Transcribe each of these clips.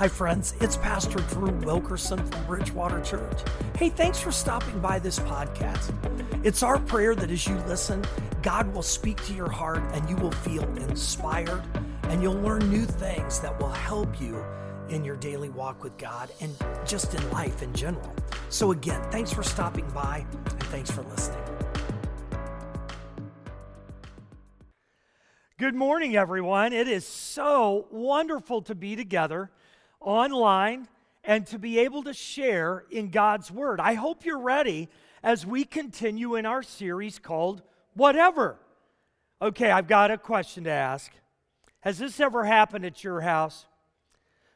Hi, friends. It's Pastor Drew Wilkerson from Bridgewater Church. Hey, thanks for stopping by this podcast. It's our prayer that as you listen, God will speak to your heart and you will feel inspired and you'll learn new things that will help you in your daily walk with God and just in life in general. So, again, thanks for stopping by and thanks for listening. Good morning, everyone. It is so wonderful to be together online and to be able to share in God's Word. I hope you're ready as we continue in our series called Whatever. Okay, I've got a question to ask. Has this ever happened at your house?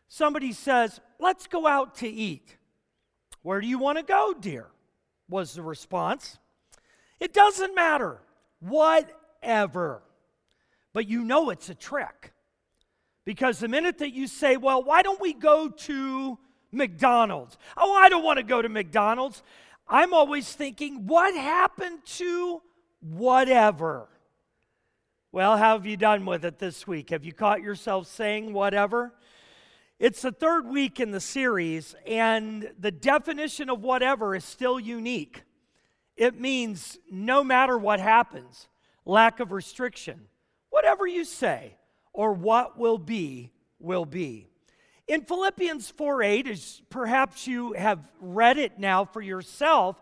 Somebody says, Let's go out to eat. Where do you want to go, dear? was the response. It doesn't matter. Whatever. But you know it's a trick. Because the minute that you say, well, why don't we go to McDonald's? Oh, I don't want to go to McDonald's. I'm always thinking, what happened to whatever? Well, how have you done with it this week? Have you caught yourself saying whatever? It's the third week in the series, and the definition of whatever is still unique. It means no matter what happens, lack of restriction. Whatever you say, or what will be, will be. In Philippians 4 8, as perhaps you have read it now for yourself,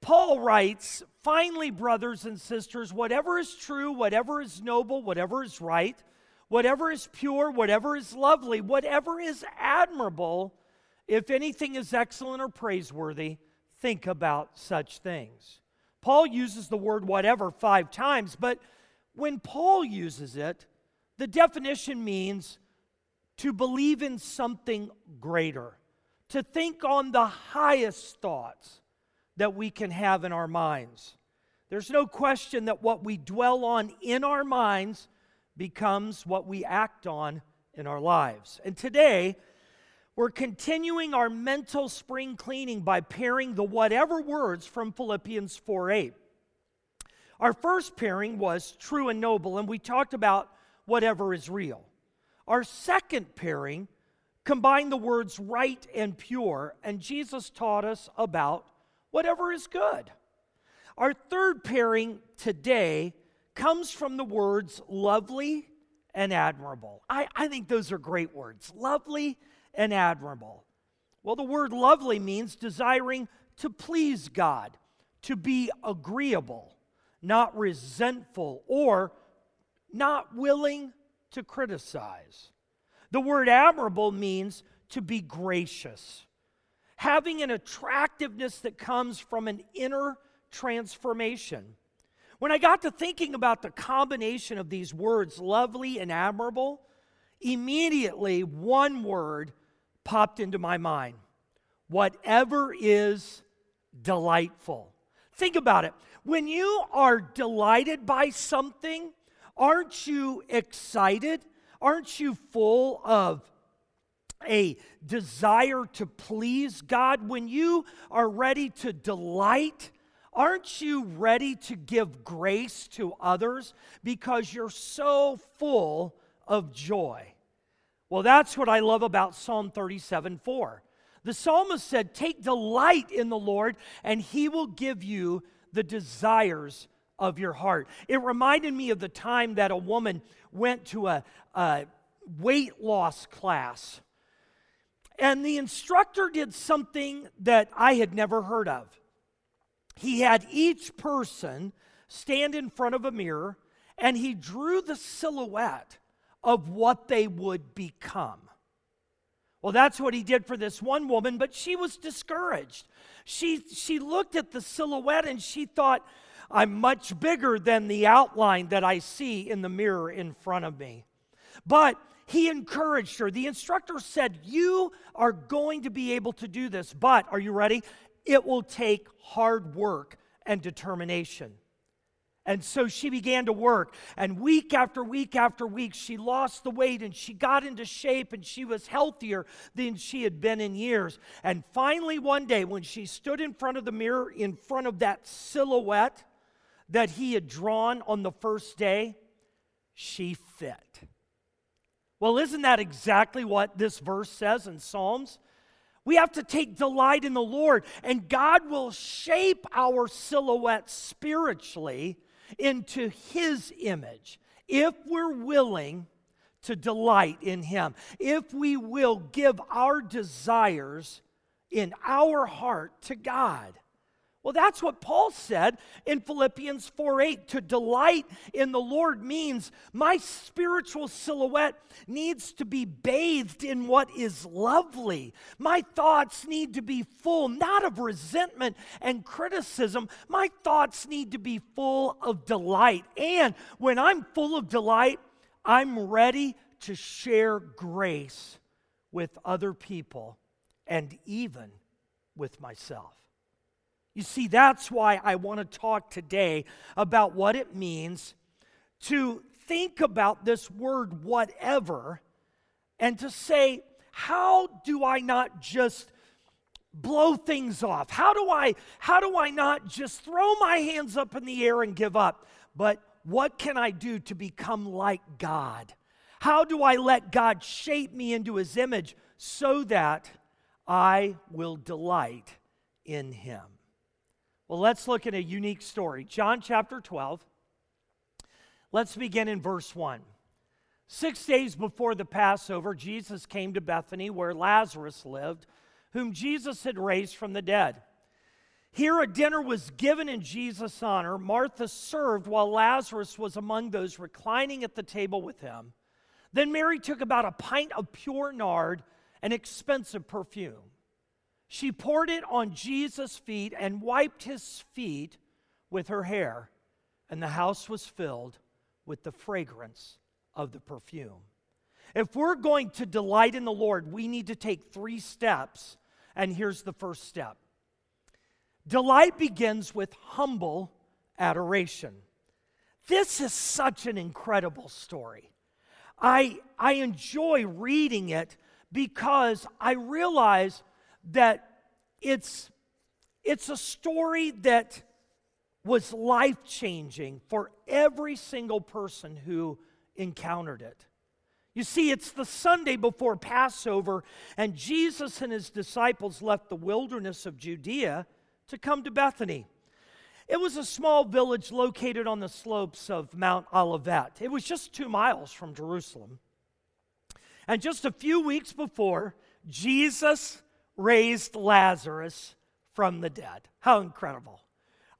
Paul writes, Finally, brothers and sisters, whatever is true, whatever is noble, whatever is right, whatever is pure, whatever is lovely, whatever is admirable, if anything is excellent or praiseworthy, think about such things. Paul uses the word whatever five times, but when Paul uses it, the definition means to believe in something greater, to think on the highest thoughts that we can have in our minds. There's no question that what we dwell on in our minds becomes what we act on in our lives. And today, we're continuing our mental spring cleaning by pairing the whatever words from Philippians 4 8. Our first pairing was true and noble, and we talked about whatever is real. Our second pairing combined the words right and pure, and Jesus taught us about whatever is good. Our third pairing today comes from the words lovely and admirable. I, I think those are great words lovely and admirable. Well, the word lovely means desiring to please God, to be agreeable, not resentful or not willing to criticize. The word admirable means to be gracious, having an attractiveness that comes from an inner transformation. When I got to thinking about the combination of these words, lovely and admirable, immediately one word popped into my mind whatever is delightful. Think about it. When you are delighted by something, Aren't you excited? Aren't you full of a desire to please God? When you are ready to delight, aren't you ready to give grace to others because you're so full of joy? Well, that's what I love about Psalm 37 4. The psalmist said, Take delight in the Lord, and he will give you the desires of your heart. It reminded me of the time that a woman went to a, a weight loss class. And the instructor did something that I had never heard of. He had each person stand in front of a mirror and he drew the silhouette of what they would become. Well, that's what he did for this one woman, but she was discouraged. She, she looked at the silhouette and she thought, I'm much bigger than the outline that I see in the mirror in front of me. But he encouraged her. The instructor said, You are going to be able to do this, but are you ready? It will take hard work and determination. And so she began to work. And week after week after week, she lost the weight and she got into shape and she was healthier than she had been in years. And finally, one day, when she stood in front of the mirror, in front of that silhouette, that he had drawn on the first day, she fit. Well, isn't that exactly what this verse says in Psalms? We have to take delight in the Lord, and God will shape our silhouette spiritually into His image if we're willing to delight in Him, if we will give our desires in our heart to God. Well, that's what Paul said in Philippians 4 8. To delight in the Lord means my spiritual silhouette needs to be bathed in what is lovely. My thoughts need to be full, not of resentment and criticism. My thoughts need to be full of delight. And when I'm full of delight, I'm ready to share grace with other people and even with myself. You see, that's why I want to talk today about what it means to think about this word, whatever, and to say, how do I not just blow things off? How do I how do I not just throw my hands up in the air and give up? But what can I do to become like God? How do I let God shape me into his image so that I will delight in him? Well, let's look at a unique story. John chapter 12. Let's begin in verse 1. Six days before the Passover, Jesus came to Bethany where Lazarus lived, whom Jesus had raised from the dead. Here, a dinner was given in Jesus' honor. Martha served while Lazarus was among those reclining at the table with him. Then Mary took about a pint of pure nard, an expensive perfume. She poured it on Jesus' feet and wiped his feet with her hair, and the house was filled with the fragrance of the perfume. If we're going to delight in the Lord, we need to take three steps, and here's the first step Delight begins with humble adoration. This is such an incredible story. I, I enjoy reading it because I realize that it's, it's a story that was life changing for every single person who encountered it. You see, it's the Sunday before Passover, and Jesus and his disciples left the wilderness of Judea to come to Bethany. It was a small village located on the slopes of Mount Olivet. It was just two miles from Jerusalem. And just a few weeks before, Jesus raised Lazarus from the dead. How incredible!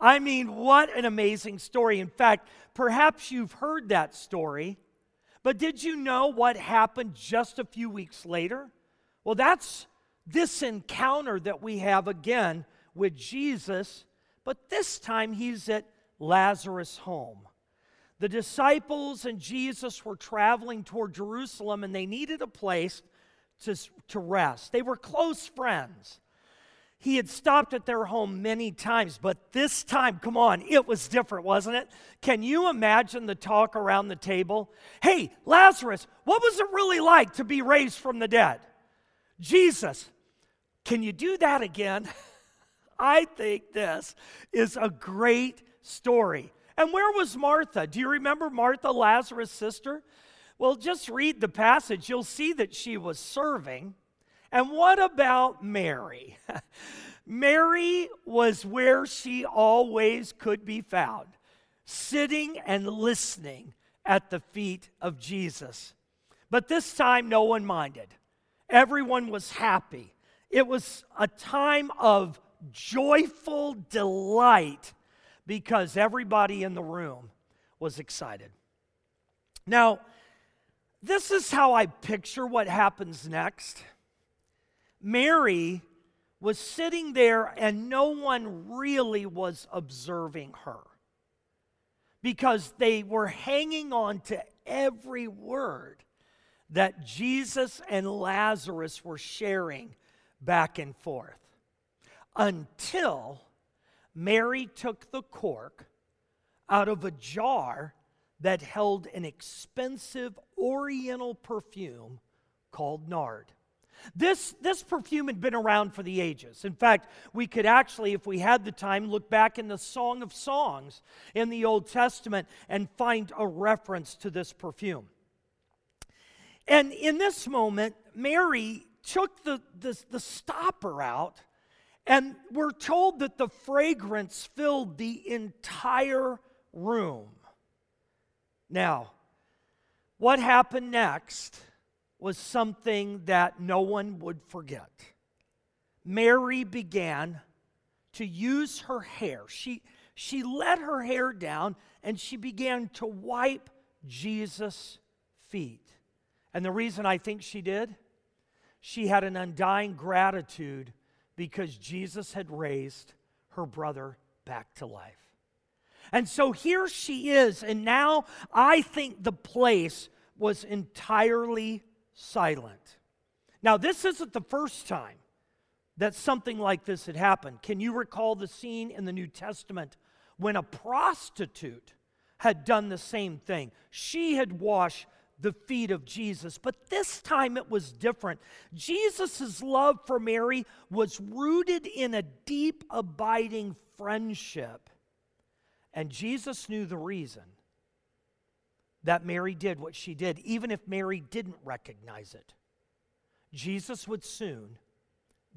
I mean, what an amazing story. In fact, perhaps you've heard that story, but did you know what happened just a few weeks later? Well, that's this encounter that we have again with Jesus, but this time he's at Lazarus' home. The disciples and Jesus were traveling toward Jerusalem and they needed a place to, to rest. They were close friends. He had stopped at their home many times, but this time, come on, it was different, wasn't it? Can you imagine the talk around the table? Hey, Lazarus, what was it really like to be raised from the dead? Jesus, can you do that again? I think this is a great story. And where was Martha? Do you remember Martha, Lazarus' sister? Well, just read the passage. You'll see that she was serving. And what about Mary? Mary was where she always could be found, sitting and listening at the feet of Jesus. But this time, no one minded. Everyone was happy. It was a time of joyful delight because everybody in the room was excited. Now, this is how I picture what happens next. Mary was sitting there, and no one really was observing her because they were hanging on to every word that Jesus and Lazarus were sharing back and forth until Mary took the cork out of a jar that held an expensive oriental perfume called nard. This, this perfume had been around for the ages. In fact, we could actually, if we had the time, look back in the Song of Songs in the Old Testament and find a reference to this perfume. And in this moment, Mary took the, the, the stopper out, and we're told that the fragrance filled the entire room. Now, what happened next was something that no one would forget. Mary began to use her hair. She, she let her hair down and she began to wipe Jesus' feet. And the reason I think she did, she had an undying gratitude because Jesus had raised her brother back to life. And so here she is, and now I think the place was entirely silent. Now, this isn't the first time that something like this had happened. Can you recall the scene in the New Testament when a prostitute had done the same thing? She had washed the feet of Jesus, but this time it was different. Jesus' love for Mary was rooted in a deep, abiding friendship. And Jesus knew the reason that Mary did what she did, even if Mary didn't recognize it. Jesus would soon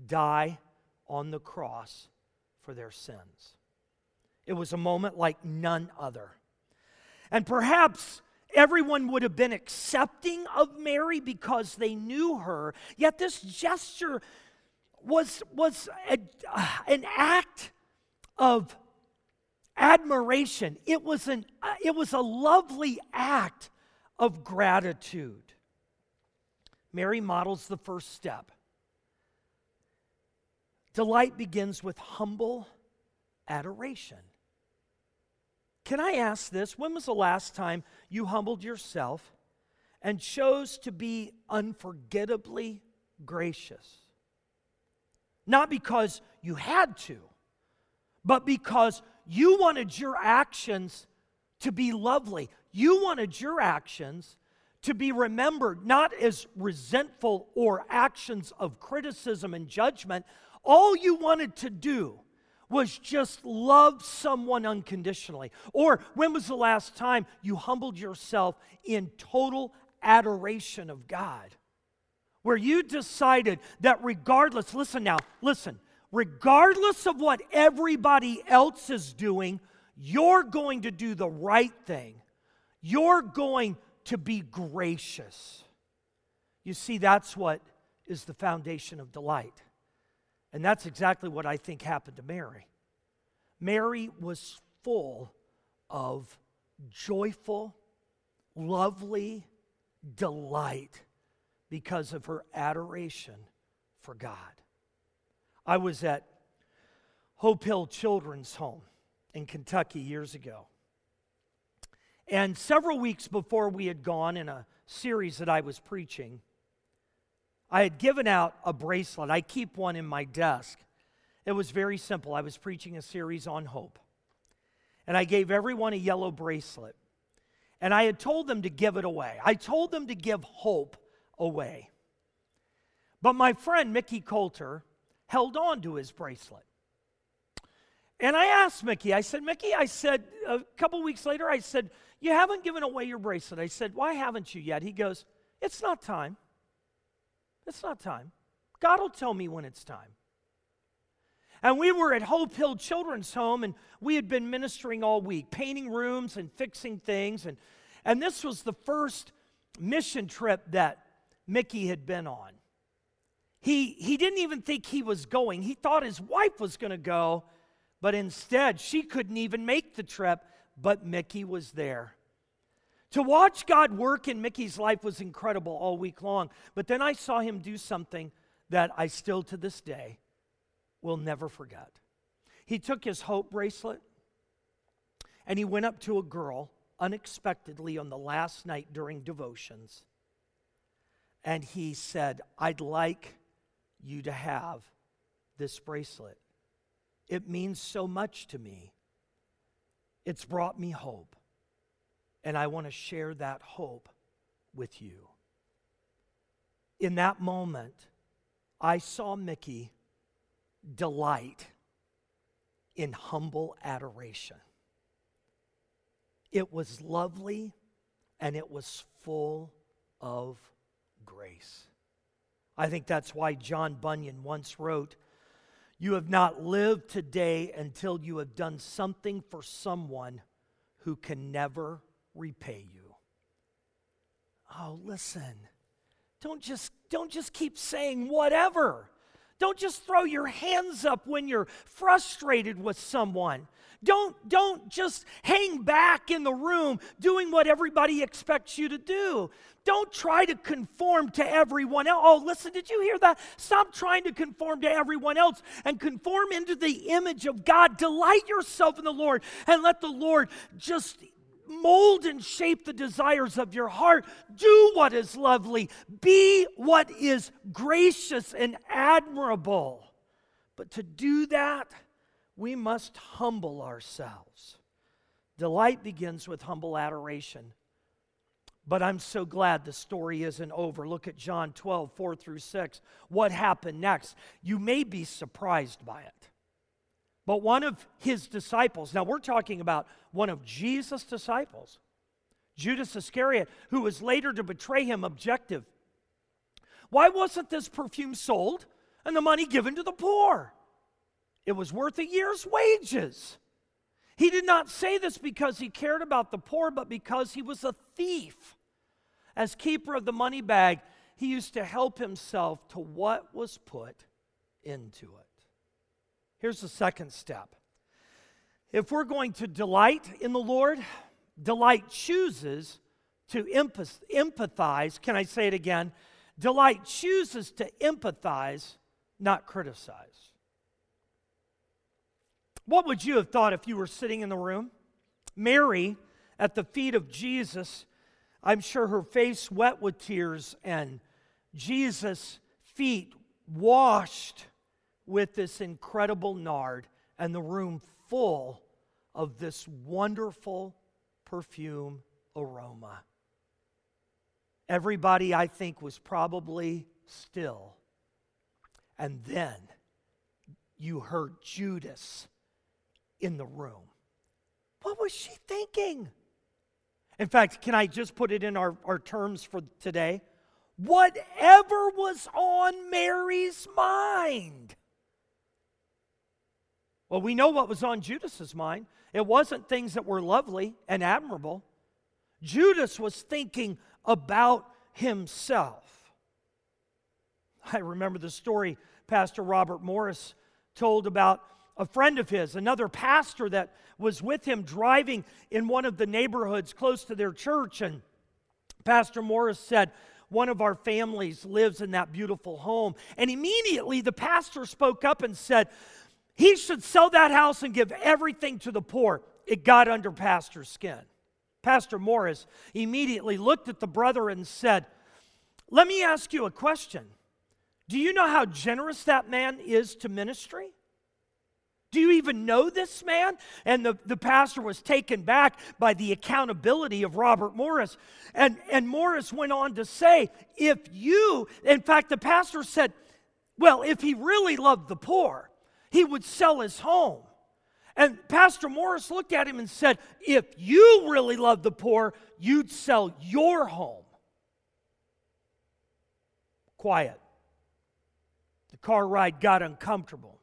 die on the cross for their sins. It was a moment like none other. And perhaps everyone would have been accepting of Mary because they knew her, yet this gesture was, was a, an act of admiration. It was, an, uh, it was a lovely act of gratitude. Mary models the first step. Delight begins with humble adoration. Can I ask this? When was the last time you humbled yourself and chose to be unforgettably gracious? Not because you had to, but because you wanted your actions to be lovely. You wanted your actions to be remembered not as resentful or actions of criticism and judgment. All you wanted to do was just love someone unconditionally? Or when was the last time you humbled yourself in total adoration of God? Where you decided that regardless, listen now, listen, regardless of what everybody else is doing, you're going to do the right thing. You're going to be gracious. You see, that's what is the foundation of delight. And that's exactly what I think happened to Mary. Mary was full of joyful, lovely delight because of her adoration for God. I was at Hope Hill Children's Home in Kentucky years ago. And several weeks before we had gone in a series that I was preaching, I had given out a bracelet. I keep one in my desk. It was very simple. I was preaching a series on hope. And I gave everyone a yellow bracelet. And I had told them to give it away. I told them to give hope away. But my friend Mickey Coulter held on to his bracelet. And I asked Mickey, I said, Mickey, I said, a couple weeks later, I said, You haven't given away your bracelet. I said, Why haven't you yet? He goes, It's not time. It's not time. God will tell me when it's time. And we were at Hope Hill Children's Home, and we had been ministering all week, painting rooms and fixing things. And, and this was the first mission trip that Mickey had been on. He, he didn't even think he was going. He thought his wife was going to go, but instead, she couldn't even make the trip, but Mickey was there. To watch God work in Mickey's life was incredible all week long. But then I saw him do something that I still to this day will never forget. He took his hope bracelet and he went up to a girl unexpectedly on the last night during devotions. And he said, I'd like you to have this bracelet. It means so much to me. It's brought me hope. And I want to share that hope with you. In that moment, I saw Mickey delight in humble adoration. It was lovely and it was full of grace. I think that's why John Bunyan once wrote, You have not lived today until you have done something for someone who can never repay you. Oh, listen. Don't just, don't just keep saying whatever. Don't just throw your hands up when you're frustrated with someone. Don't, don't just hang back in the room doing what everybody expects you to do. Don't try to conform to everyone else. Oh, listen, did you hear that? Stop trying to conform to everyone else and conform into the image of God. Delight yourself in the Lord and let the Lord just mold and shape the desires of your heart. Do what is lovely. Be what is gracious and admirable. But to do that, we must humble ourselves. Delight begins with humble adoration. But I'm so glad the story isn't over. Look at John 12, 4 through 6. What happened next? You may be surprised by it. But one of his disciples, now we're talking about one of Jesus' disciples, Judas Iscariot, who was later to betray him, objective. Why wasn't this perfume sold and the money given to the poor? It was worth a year's wages. He did not say this because he cared about the poor, but because he was a thief. As keeper of the money bag, he used to help himself to what was put into it. Here's the second step. If we're going to delight in the Lord, delight chooses to empathize. Can I say it again? Delight chooses to empathize, not criticize. What would you have thought if you were sitting in the room? Mary at the feet of Jesus, I'm sure her face wet with tears, and Jesus' feet washed with this incredible nard, and the room full of this wonderful perfume aroma. Everybody, I think, was probably still. And then you heard Judas in the room. What was she thinking? In fact, can I just put it in our, our terms for today? Whatever was on Mary's mind. Well, we know what was on Judas's mind. It wasn't things that were lovely and admirable. Judas was thinking about himself. I remember the story Pastor Robert Morris told about a friend of his, another pastor that was with him driving in one of the neighborhoods close to their church. And Pastor Morris said, One of our families lives in that beautiful home. And immediately the pastor spoke up and said, He should sell that house and give everything to the poor. It got under Pastor's skin. Pastor Morris immediately looked at the brother and said, Let me ask you a question. Do you know how generous that man is to ministry? Do you even know this man? And the, the pastor was taken back by the accountability of Robert Morris. And, and Morris went on to say, if you, in fact, the pastor said, well, if he really loved the poor, he would sell his home. And Pastor Morris looked at him and said, If you really love the poor, you'd sell your home. Quiet. The car ride got uncomfortable.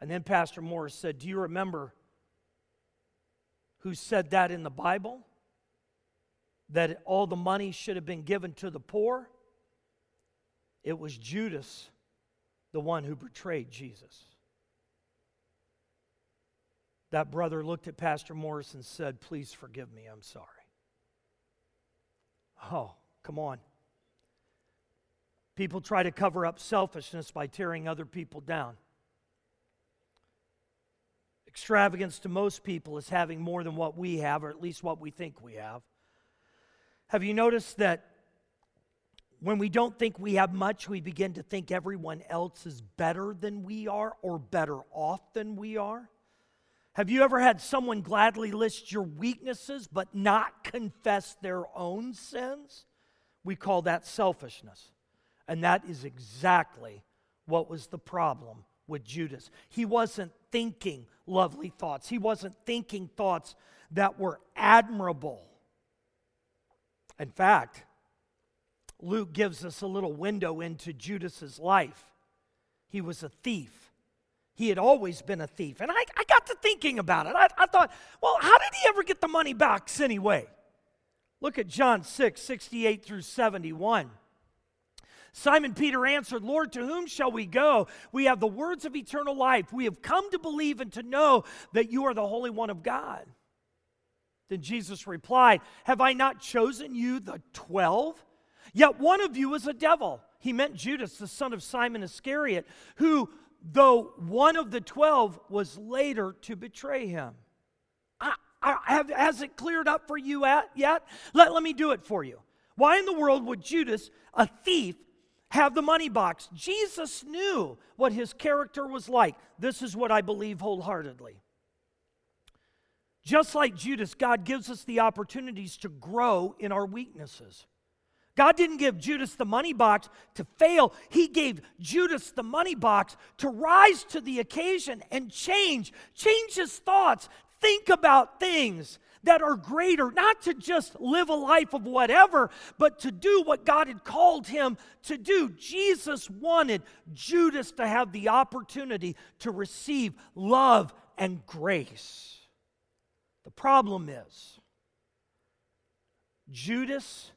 And then Pastor Morris said, Do you remember who said that in the Bible? That all the money should have been given to the poor? It was Judas, the one who betrayed Jesus. That brother looked at Pastor Morris and said, Please forgive me, I'm sorry. Oh, come on. People try to cover up selfishness by tearing other people down. Extravagance to most people is having more than what we have, or at least what we think we have. Have you noticed that when we don't think we have much, we begin to think everyone else is better than we are or better off than we are? Have you ever had someone gladly list your weaknesses but not confess their own sins? We call that selfishness. And that is exactly what was the problem with Judas. He wasn't thinking lovely thoughts, he wasn't thinking thoughts that were admirable. In fact, Luke gives us a little window into Judas's life. He was a thief. He had always been a thief. And I, I got to thinking about it. I, I thought, well, how did he ever get the money back anyway? Look at John 6, 68 through 71. Simon Peter answered, Lord, to whom shall we go? We have the words of eternal life. We have come to believe and to know that you are the Holy One of God. Then Jesus replied, Have I not chosen you, the twelve? Yet one of you is a devil. He meant Judas, the son of Simon Iscariot, who, though one of the twelve, was later to betray him. I, I, have, has it cleared up for you at, yet? Let, let me do it for you. Why in the world would Judas, a thief, have the money box? Jesus knew what his character was like. This is what I believe wholeheartedly. Just like Judas, God gives us the opportunities to grow in our weaknesses. God didn't give Judas the money box to fail. He gave Judas the money box to rise to the occasion and change, change his thoughts, think about things that are greater, not to just live a life of whatever, but to do what God had called him to do. Jesus wanted Judas to have the opportunity to receive love and grace. The problem is, Judas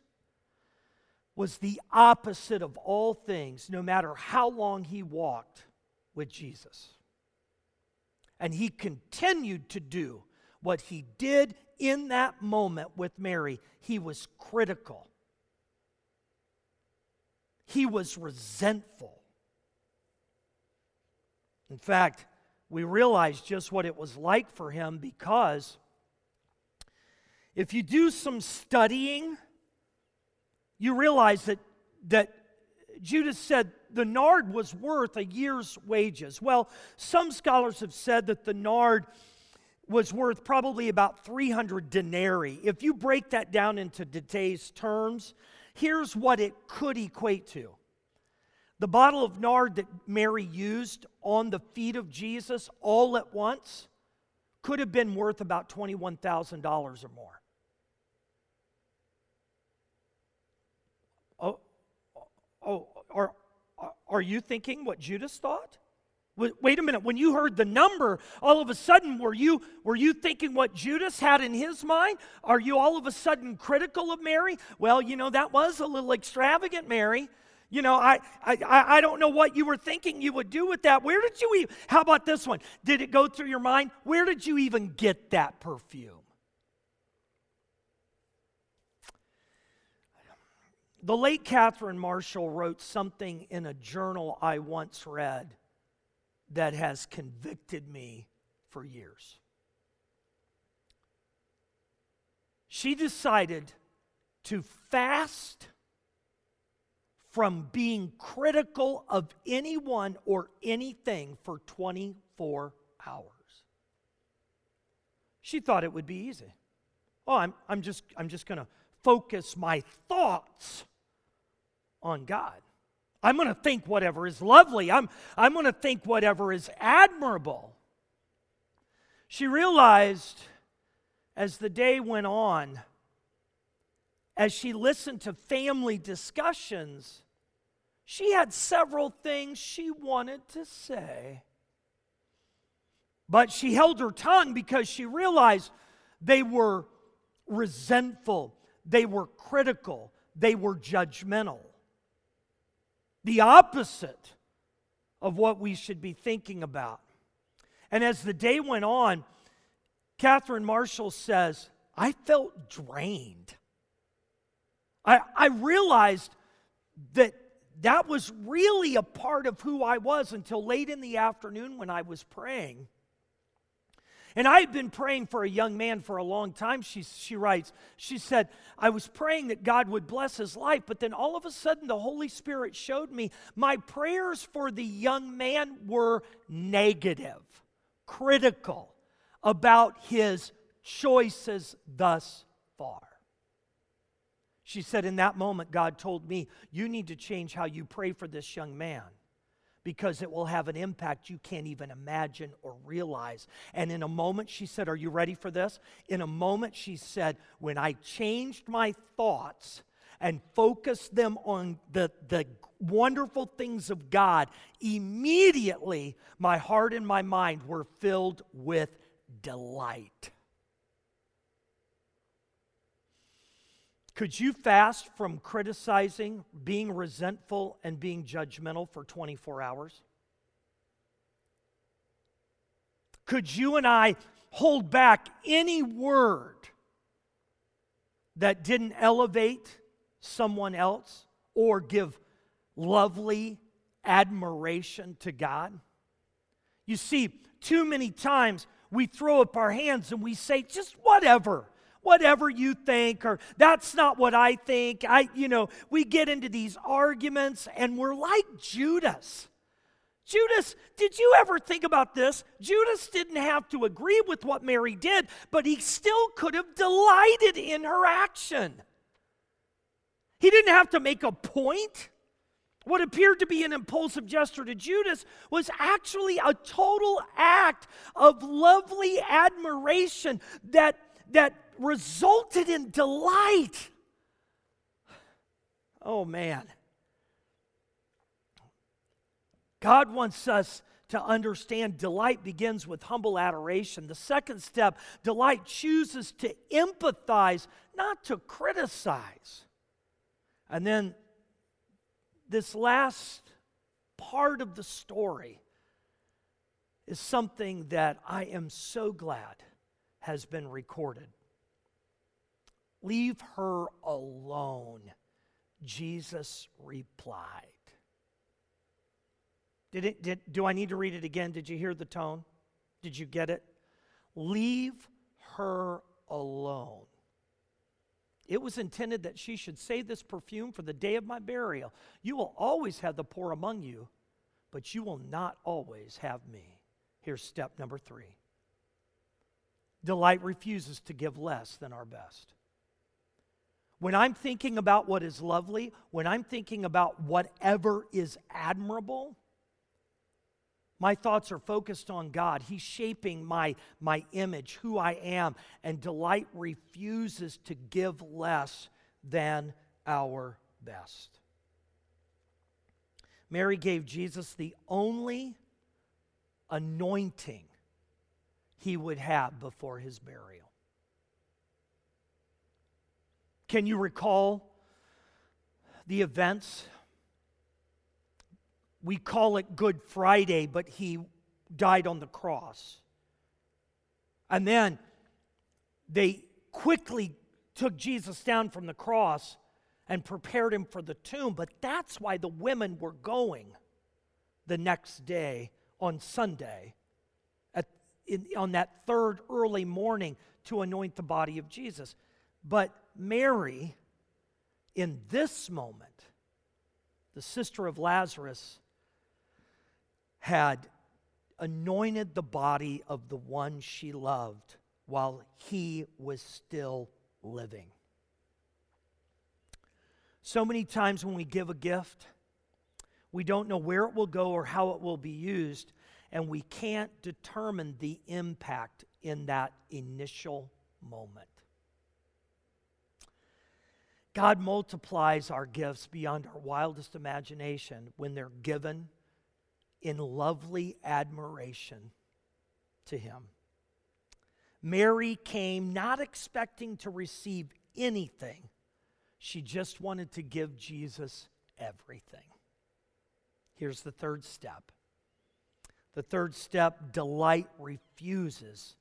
was the opposite of all things, no matter how long he walked with Jesus. And he continued to do what he did in that moment with Mary. He was critical, he was resentful. In fact, we realize just what it was like for him because if you do some studying, you realize that, that Judas said the nard was worth a year's wages. Well, some scholars have said that the nard was worth probably about 300 denarii. If you break that down into today's terms, here's what it could equate to. The bottle of nard that Mary used on the feet of Jesus all at once could have been worth about $21,000 or more. Oh, are, are you thinking what Judas thought? Wait a minute. When you heard the number, all of a sudden, were you, were you thinking what Judas had in his mind? Are you all of a sudden critical of Mary? Well, you know, that was a little extravagant, Mary. You know, I, I, I don't know what you were thinking you would do with that. Where did you even, how about this one? Did it go through your mind? Where did you even get that perfume? The late Catherine Marshall wrote something in a journal I once read that has convicted me for years. She decided to fast from being critical of anyone or anything for 24 hours. She thought it would be easy. Oh, I'm, I'm just, I'm just going to focus my thoughts on God. I'm going to think whatever is lovely. I'm, I'm going to think whatever is admirable. She realized as the day went on, as she listened to family discussions, she had several things she wanted to say. But she held her tongue because she realized they were resentful, they were critical, they were judgmental the opposite of what we should be thinking about. And as the day went on, Catherine Marshall says, I felt drained. I, I realized that that was really a part of who I was until late in the afternoon when I was praying. And I had been praying for a young man for a long time, she, she writes. She said, I was praying that God would bless his life, but then all of a sudden the Holy Spirit showed me my prayers for the young man were negative, critical about his choices thus far. She said, In that moment, God told me, You need to change how you pray for this young man because it will have an impact you can't even imagine or realize. And in a moment, she said, Are you ready for this? In a moment, she said, When I changed my thoughts, and focused them on the, the wonderful things of God, immediately my heart and my mind were filled with delight. Could you fast from criticizing, being resentful, and being judgmental for 24 hours? Could you and I hold back any word that didn't elevate someone else or give lovely admiration to God? You see, too many times we throw up our hands and we say, just whatever whatever you think or that's not what I think. I you know, we get into these arguments and we're like Judas. Judas, did you ever think about this? Judas didn't have to agree with what Mary did, but he still could have delighted in her action. He didn't have to make a point. What appeared to be an impulsive gesture to Judas was actually a total act of lovely admiration that, that resulted in delight. Oh, man. God wants us to understand delight begins with humble adoration. The second step, delight chooses to empathize, not to criticize. And then this last part of the story is something that I am so glad has been recorded. Leave her alone, Jesus replied. Did it, did, do I need to read it again? Did you hear the tone? Did you get it? Leave her alone. It was intended that she should save this perfume for the day of my burial. You will always have the poor among you, but you will not always have me. Here's step number three Delight refuses to give less than our best. When I'm thinking about what is lovely, when I'm thinking about whatever is admirable, my thoughts are focused on God. He's shaping my, my image, who I am, and delight refuses to give less than our best. Mary gave Jesus the only anointing he would have before his burial. Can you recall the events? We call it Good Friday, but he died on the cross. And then they quickly took Jesus down from the cross and prepared him for the tomb. But that's why the women were going the next day on Sunday, at, in, on that third early morning, to anoint the body of Jesus. But Mary, in this moment, the sister of Lazarus, had anointed the body of the one she loved while he was still living. So many times when we give a gift, we don't know where it will go or how it will be used, and we can't determine the impact in that initial moment. God multiplies our gifts beyond our wildest imagination when they're given in lovely admiration to Him. Mary came not expecting to receive anything, she just wanted to give Jesus everything. Here's the third step. The third step delight refuses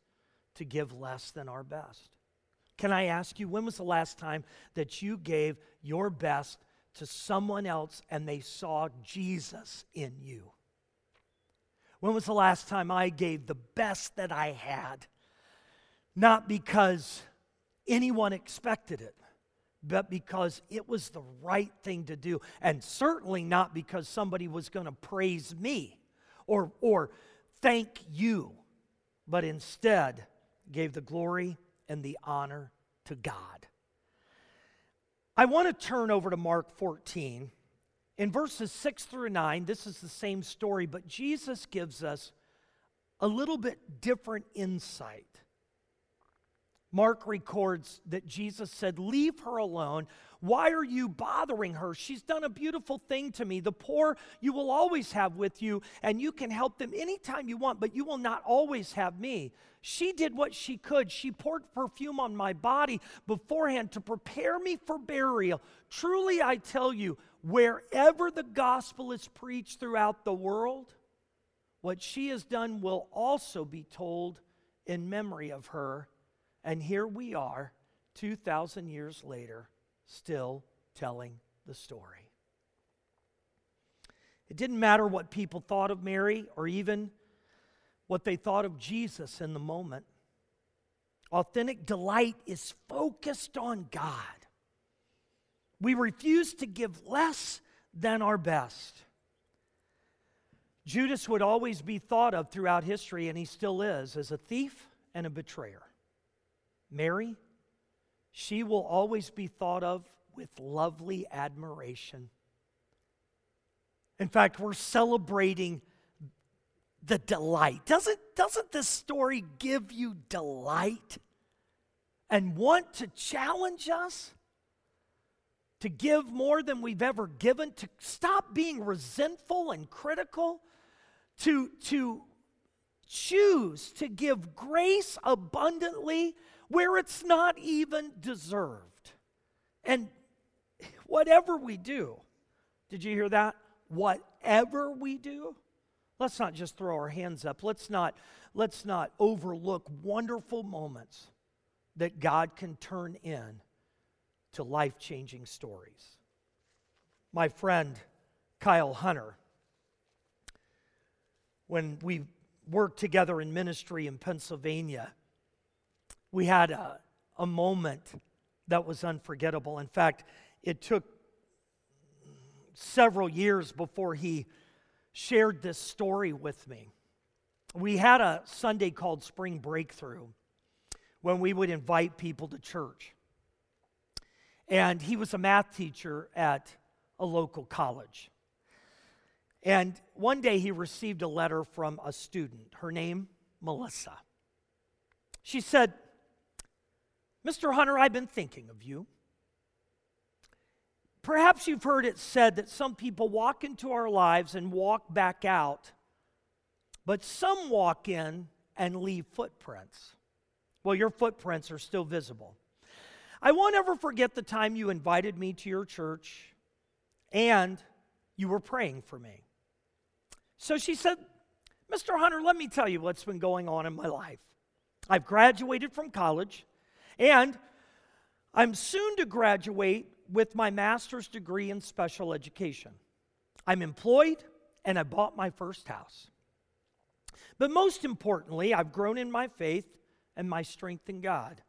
to give less than our best. Can I ask you, when was the last time that you gave your best to someone else and they saw Jesus in you? When was the last time I gave the best that I had? Not because anyone expected it, but because it was the right thing to do. And certainly not because somebody was going to praise me or, or thank you, but instead gave the glory and the honor to God. I want to turn over to Mark 14. In verses 6 through 9, this is the same story, but Jesus gives us a little bit different insight Mark records that Jesus said, Leave her alone. Why are you bothering her? She's done a beautiful thing to me. The poor you will always have with you, and you can help them anytime you want, but you will not always have me. She did what she could. She poured perfume on my body beforehand to prepare me for burial. Truly, I tell you, wherever the gospel is preached throughout the world, what she has done will also be told in memory of her. And here we are, 2,000 years later, still telling the story. It didn't matter what people thought of Mary or even what they thought of Jesus in the moment. Authentic delight is focused on God. We refuse to give less than our best. Judas would always be thought of throughout history, and he still is, as a thief and a betrayer. Mary, she will always be thought of with lovely admiration. In fact, we're celebrating the delight. Doesn't, doesn't this story give you delight and want to challenge us to give more than we've ever given, to stop being resentful and critical, to, to choose to give grace abundantly where it's not even deserved. And whatever we do, did you hear that? Whatever we do, let's not just throw our hands up. Let's not, let's not overlook wonderful moments that God can turn in to life changing stories. My friend Kyle Hunter, when we worked together in ministry in Pennsylvania, we had a, a moment that was unforgettable. In fact, it took several years before he shared this story with me. We had a Sunday called Spring Breakthrough when we would invite people to church. And he was a math teacher at a local college. And one day he received a letter from a student, her name, Melissa. She said, Mr. Hunter, I've been thinking of you. Perhaps you've heard it said that some people walk into our lives and walk back out, but some walk in and leave footprints. Well, your footprints are still visible. I won't ever forget the time you invited me to your church and you were praying for me. So she said, Mr. Hunter, let me tell you what's been going on in my life. I've graduated from college and I'm soon to graduate with my master's degree in special education. I'm employed and I bought my first house. But most importantly, I've grown in my faith and my strength in God.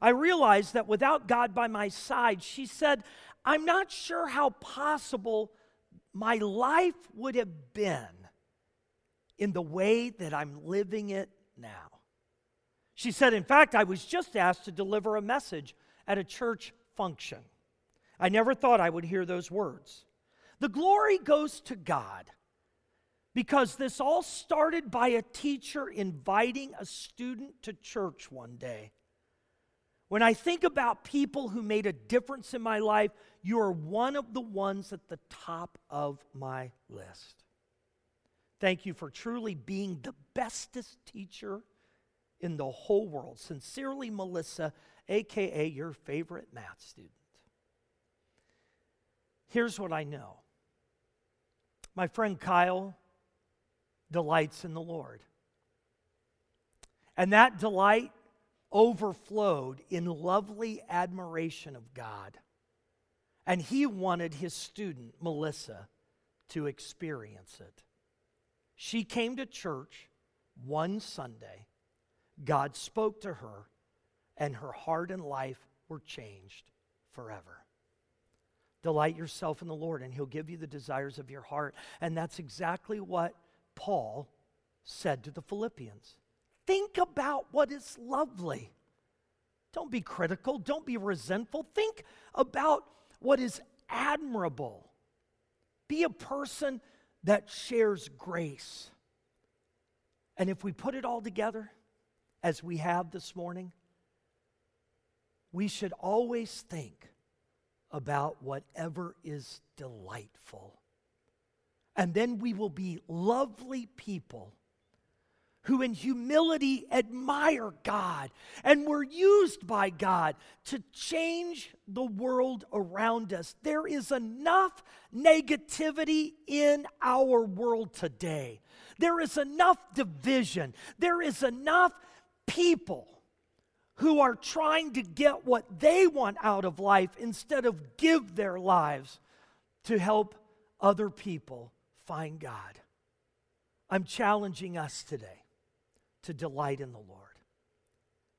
I realized that without God by my side, she said, I'm not sure how possible my life would have been in the way that I'm living it now. She said, In fact, I was just asked to deliver a message at a church function. I never thought I would hear those words. The glory goes to God because this all started by a teacher inviting a student to church one day. When I think about people who made a difference in my life, you are one of the ones at the top of my list. Thank you for truly being the bestest teacher in the whole world. Sincerely, Melissa, aka your favorite math student. Here's what I know my friend Kyle delights in the Lord. And that delight overflowed in lovely admiration of God. And he wanted his student, Melissa, to experience it. She came to church one Sunday. God spoke to her, and her heart and life were changed forever. Delight yourself in the Lord, and He'll give you the desires of your heart. And that's exactly what Paul said to the Philippians. Think about what is lovely. Don't be critical. Don't be resentful. Think about what is admirable. Be a person that shares grace. And if we put it all together, as we have this morning, we should always think about whatever is delightful. And then we will be lovely people who in humility admire God and were used by God to change the world around us. There is enough negativity in our world today. There is enough division. There is enough people who are trying to get what they want out of life instead of give their lives to help other people find God. I'm challenging us today to delight in the Lord.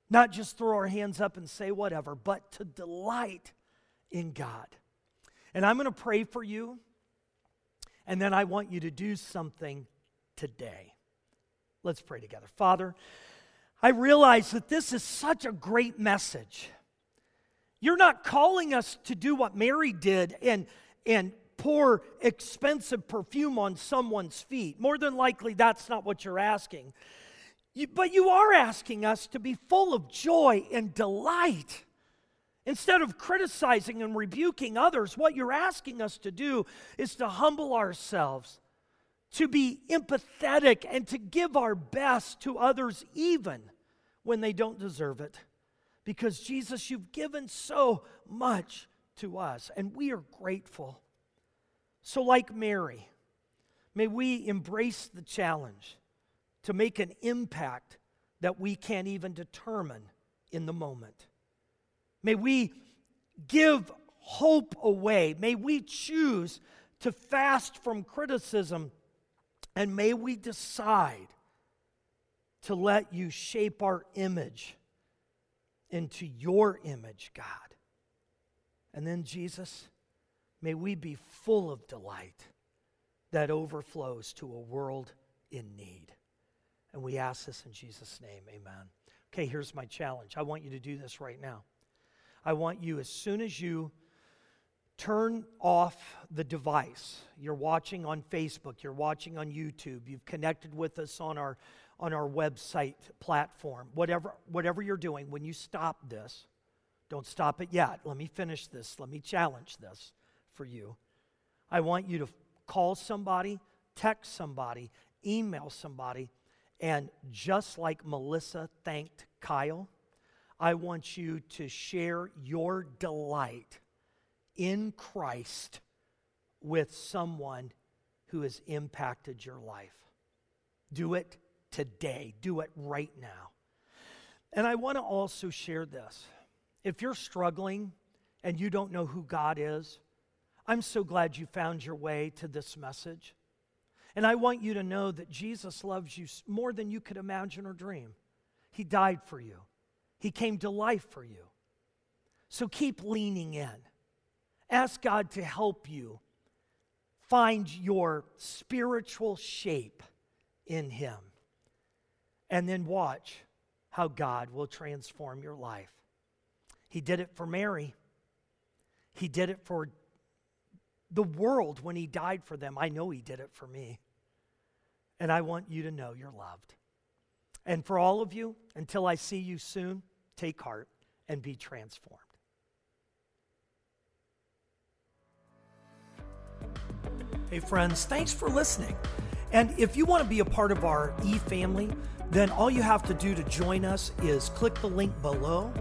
Not just throw our hands up and say whatever, but to delight in God. And I'm going to pray for you, and then I want you to do something today. Let's pray together. Father, I realize that this is such a great message. You're not calling us to do what Mary did and, and pour expensive perfume on someone's feet. More than likely, that's not what you're asking. You, but you are asking us to be full of joy and delight. Instead of criticizing and rebuking others, what you're asking us to do is to humble ourselves to be empathetic and to give our best to others, even when they don't deserve it. Because, Jesus, you've given so much to us, and we are grateful. So, like Mary, may we embrace the challenge to make an impact that we can't even determine in the moment. May we give hope away. May we choose to fast from criticism and may we decide to let you shape our image into your image, God. And then, Jesus, may we be full of delight that overflows to a world in need. And we ask this in Jesus' name. Amen. Okay, here's my challenge. I want you to do this right now. I want you, as soon as you turn off the device. You're watching on Facebook, you're watching on YouTube, you've connected with us on our on our website platform. Whatever whatever you're doing, when you stop this, don't stop it yet. Let me finish this. Let me challenge this for you. I want you to call somebody, text somebody, email somebody, and just like Melissa thanked Kyle, I want you to share your delight in Christ with someone who has impacted your life. Do it today, do it right now. And I want to also share this. If you're struggling and you don't know who God is, I'm so glad you found your way to this message. And I want you to know that Jesus loves you more than you could imagine or dream. He died for you, He came to life for you. So keep leaning in. Ask God to help you find your spiritual shape in Him. And then watch how God will transform your life. He did it for Mary, He did it for the world when He died for them. I know He did it for me. And I want you to know you're loved. And for all of you, until I see you soon, take heart and be transformed. Hey, friends, thanks for listening. And if you want to be a part of our e family, then all you have to do to join us is click the link below,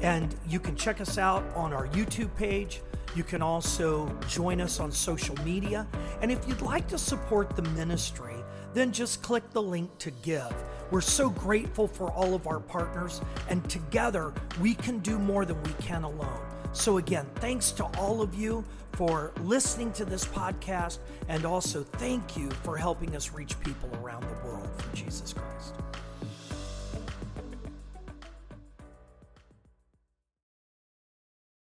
and you can check us out on our YouTube page. You can also join us on social media. And if you'd like to support the ministry, then just click the link to give. We're so grateful for all of our partners, and together we can do more than we can alone. So, again, thanks to all of you for listening to this podcast, and also thank you for helping us reach people around the world for Jesus Christ.